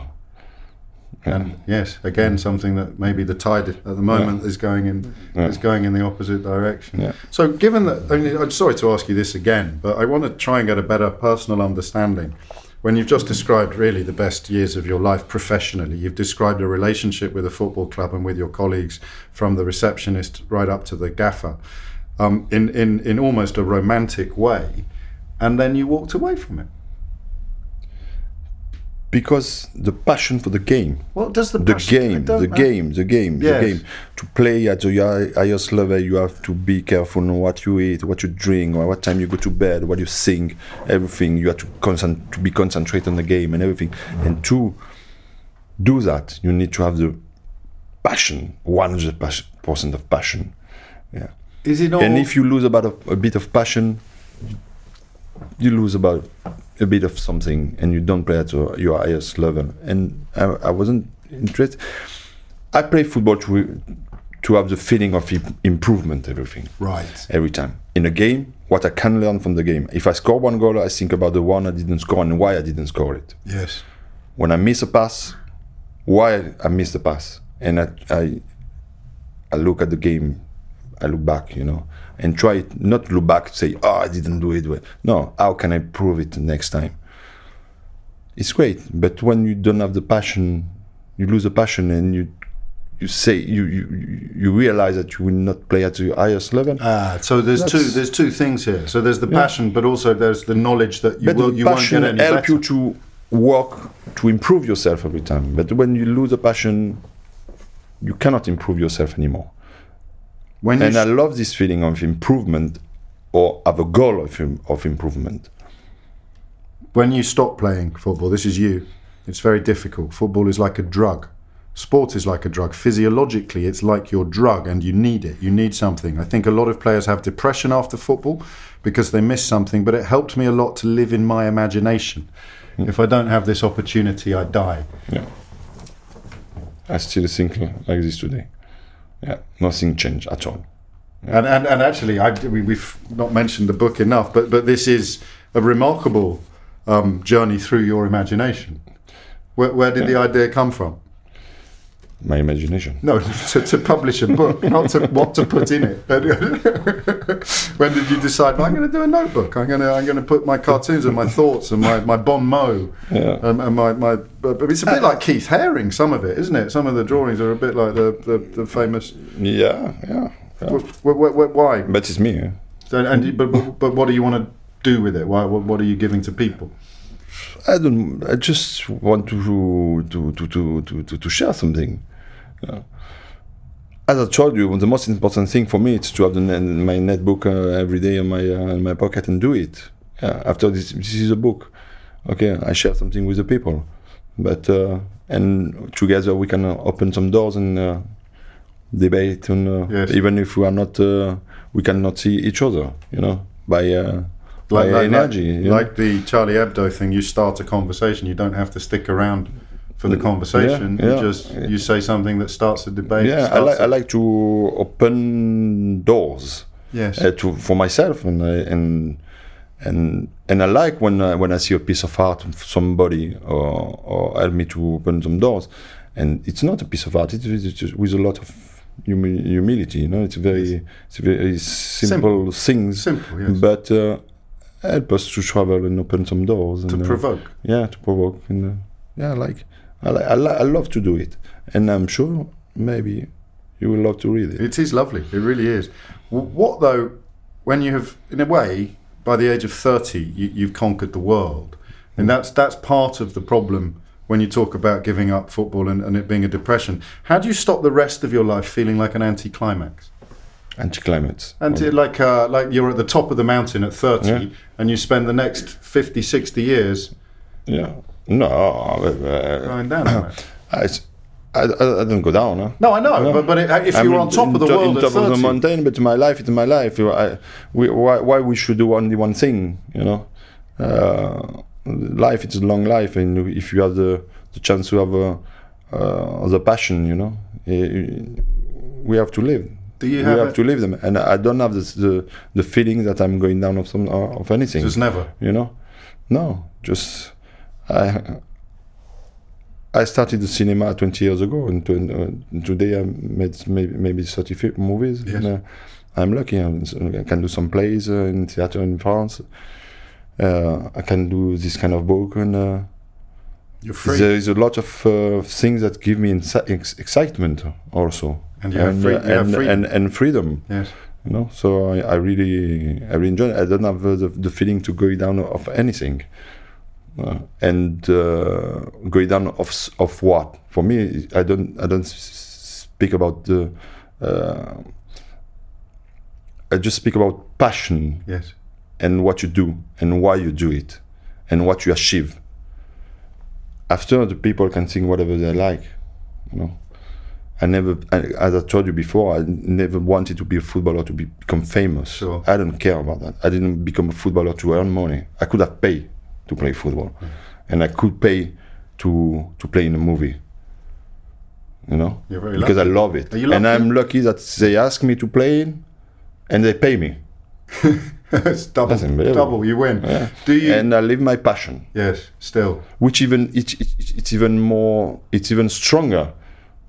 Yeah. And yes, again, something that maybe the tide at the moment is going in Yeah. is going in the opposite direction. Yeah. So, given that, I mean, I'm sorry to ask you this again, but I want to try and get a better personal understanding. When you've just described really the best years of your life professionally, you've described a relationship with a football club and with your colleagues, from the receptionist right up to the gaffer, um, in in in almost a romantic way, and then you walked away from it. Because the passion for the game. What does the the passion- game the game the game Yes. the game. To play at the hi- highest level you have to be careful on what you eat what you drink or what time you go to bed what you sing everything. You have to concent- to be concentrate on the game and everything. And to do that you need to have the passion 100% of passion. Yeah. Is it all? and if you lose about a, a bit of passion you lose about a bit of something and you don't play at your highest level. And i, I wasn't interested. I play football to to have the feeling of improvement everything. Right. every time. In a game what i can learn from the game. If i score one goal i think about the one i didn't score and why i didn't score it. Yes. when I miss a pass, why I miss the pass, and I, I, I look at the game, I look back, you know, and try not look back say, oh, I didn't do it well. No, how can I prove it next time? It's great, but when you don't have the passion, you lose the passion, and you, you say you you you realize that you will not play at your highest level. Ah, so there's two there's two things here. So there's the passion, but also there's the knowledge that you but will you won't get any help better. you to work to improve yourself every time. But when you lose the passion, you cannot improve yourself anymore. When And I love this feeling of improvement or have a goal of, of improvement. when you stop playing football, this is you. It's very difficult. Football is like a drug. Sport is like a drug. Physiologically, it's like your drug, and you need it. You need something. I think a lot of players have depression after football because they miss something. But it helped me a lot to live in my imagination. Hmm. If I don't have this opportunity, I die. Yeah. I still think like this today. Yeah, nothing changed at all. And, and, and actually, I, we, we've not mentioned the book enough, but, but this is a remarkable um, journey through your imagination. Where, where did the idea come from? My imagination. No, to, to publish a book, not to what to put in it. when did you decide? I'm going to do a notebook. I'm going to I'm going to put my cartoons and my thoughts and my, my bon mot Yeah. and, and my my. But it's a bit like Keith Haring. Some of it, isn't it? Some of the drawings are a bit like the the, the famous. Yeah, yeah. yeah. Wh- wh- wh- why? But it's me. eh? And, and but, but what do you want to do with it? Why? What, what are you giving to people? I don't. I just want to to to to, to, to share something. Yeah. As I told you, the most important thing for me is to have the, my netbook uh, every day in my uh, in my pocket and do it. Yeah. After this, this is a book. Okay, I share something with the people, but uh, and together we can uh, open some doors and uh, debate. And uh, Yes. even if we are not, uh, we cannot see each other. You know, by uh, by energy. know? like the Charlie Hebdo thing. You start a conversation. You don't have to stick around for the conversation. yeah. You just you say something that starts a debate. yeah, I like I like to open doors. Yes. uh, to for myself and I, and and and I like when I, when I see a piece of art of somebody or or help me to open some doors, and it's not a piece of art. It's, it's just with a lot of humi- humility. You know, it's very it's very simple, things, Simple, yes. but uh, help us to travel and open some doors to and, uh, provoke. yeah, to provoke. And uh, yeah, like I I, I love to do it, and I'm sure maybe you will love to read it. It is lovely. It really is. What though, when you have, in a way, by the age of thirty, you, you've conquered the world, and that's that's part of the problem when you talk about giving up football and, and it being a depression. How do you stop the rest of your life feeling like an anticlimax? Anti-climate. And like uh, like you're at the top of the mountain at thirty, Yeah. and you spend the next 50, 60 years Yeah. No, uh, going down. I, I, I don't go down. Huh? no, I know, No. but but it, if I'm you were on top of the to- world in top of the mountain, but my life is my life. I, we, why, why we should do only one thing? You know, uh, life is a long life, and if you have the, the chance to have a, uh, the passion, you know, eh, we have to live. do you have, we have, to live them, and I don't have this, the the feeling that I'm going down of some of anything. just never? you know no just i i started the cinema 20 years ago and, to, uh, today i made maybe, maybe 30 fi- movies. Yes. and, uh, i'm lucky I'm, i can do some plays uh, in theater in france. Uh, i can do this kind of book and uh, there is a lot of uh, things that give me ex- excitement also. And have free- and, freedom. and, and freedom. Yes. you know so i, I really i really enjoy it. I don't have uh, the, the feeling to go down of anything uh, and uh, going down of of what? For me i don't i don't speak about the uh, i just speak about passion. Yes. and what you do and why you do it and what you achieve. After the people can think whatever they like you know. I never as i told you before i never wanted to be a footballer to be, become famous. Sure. i don't care about that. I didn't become a footballer to earn money. I could have paid to play football and i could pay to to play in a movie you know because i love it and i'm lucky that they ask me to play and they pay me it's double. That's. Double. You win. Yeah. Do you? and i live my passion yes. Still. which even it, it, it's even more it's even stronger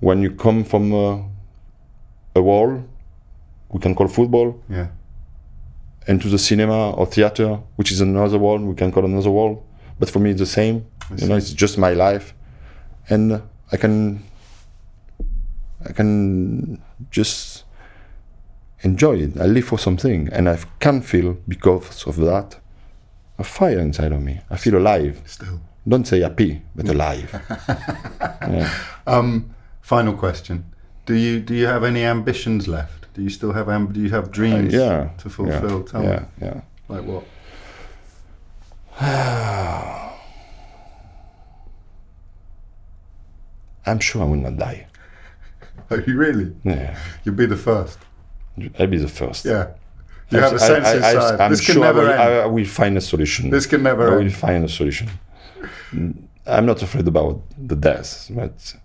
when you come from a, a wall we can call football Yeah. Into the cinema or theater which is another world. we can call another world, but for me it's the same you know it's just my life and i can i can just enjoy it i live for something and i can feel because of that a fire inside of me i feel alive Still. don't say happy, but alive. Um. Final question. Do you do you have any ambitions left? Do you still have amb- Do you have dreams? Uh, yeah. To fulfill. Yeah, Tell yeah, me. yeah. Like what? I'm sure I will not die. Are you really? Yeah. You'll be the first. I'll be the first. Yeah. You I- have a I- sense I, I, inside. I'm this sure can I never will, end. I will find a solution. this can never I will end. find a solution. I'm not afraid about the death, but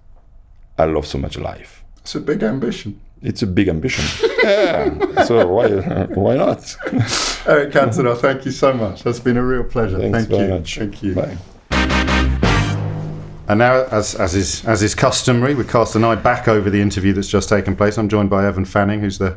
I love so much life. It's a big ambition. It's a big ambition. yeah. So why why not? Eric Cantona, thank you so much. That's been a real pleasure. Thanks thank very you. much. Thank you. Bye. And now, as, as is as is customary, we cast an eye back over the interview that's just taken place. I'm joined by Evan Fanning, who's the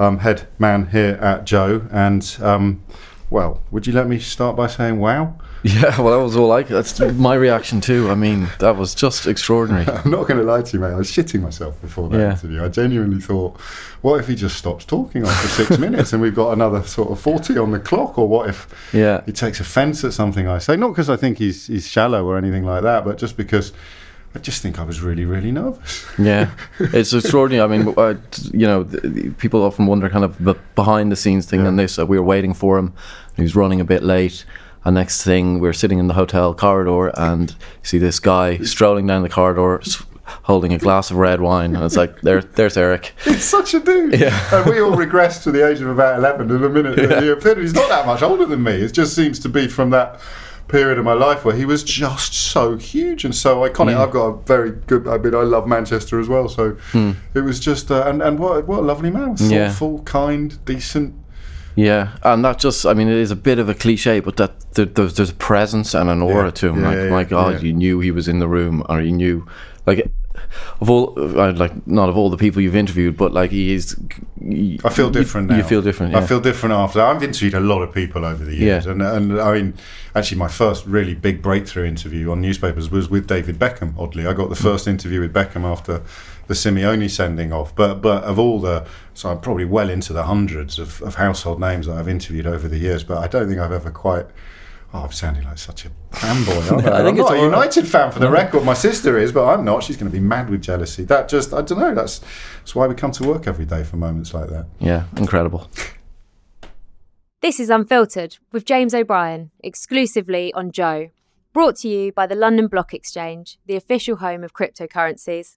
um, head man here at Joe. And um, well, would you let me start by saying, "Wow"? Yeah, well, that was all like that's my reaction too. I mean, that was just extraordinary. I'm not going to lie to you, mate. I was shitting myself before that Yeah. interview. I genuinely thought, what if he just stops talking after six minutes and we've got another sort of 40 on the clock? Or what if Yeah, he takes offence at something I say? Not because I think he's, he's shallow or anything like that, but just because I just think I was really, really nervous. yeah, it's extraordinary. I mean, uh, you know, people often wonder kind of the behind the scenes thing. Yeah. And this, uh, we were waiting for him. He was running a bit late. And next thing, we are sitting in the hotel corridor, and you see this guy strolling down the corridor, holding a glass of red wine. And it's like, there, there's Eric. He's such a dude. Yeah. And we all regress to the age of about 11 in a minute. you- He's not that much older than me. It just seems to be from that period of my life where he was just so huge and so iconic. Yeah. I've got a very good. I mean, I love Manchester as well, so it was just uh, and and what what a lovely man, Hmm. Yeah. thoughtful, kind, decent. Yeah, and that just, I mean, it is a bit of a cliche, but that there, there's, there's a presence and an aura Yeah. to him. Yeah, like, yeah, my God, you knew he was in the room, or you knew, like, of all, uh, like, not of all the people you've interviewed, but like, he is. I feel you- different now. You feel different, yeah. I feel different after. I've interviewed a lot of people over the years, and and I mean, actually, my first really big breakthrough interview on newspapers was with David Beckham. Oddly, I got the first interview with Beckham after the Simeone sending off. But but of all the, so I'm probably well into the hundreds of, of household names that I've interviewed over the years. But I don't think I've ever quite. Oh, I'm sounding like such a fanboy. Aren't I, I think am it's not a all right. United fan for the record. My sister is, but I'm not. She's going to be mad with jealousy. That just, I don't know. That's that's why we come to work every day for moments like that. yeah, incredible. This is Unfiltered with James O'Brien, exclusively on Joe. Brought to you by the London Block Exchange, the official home of cryptocurrencies.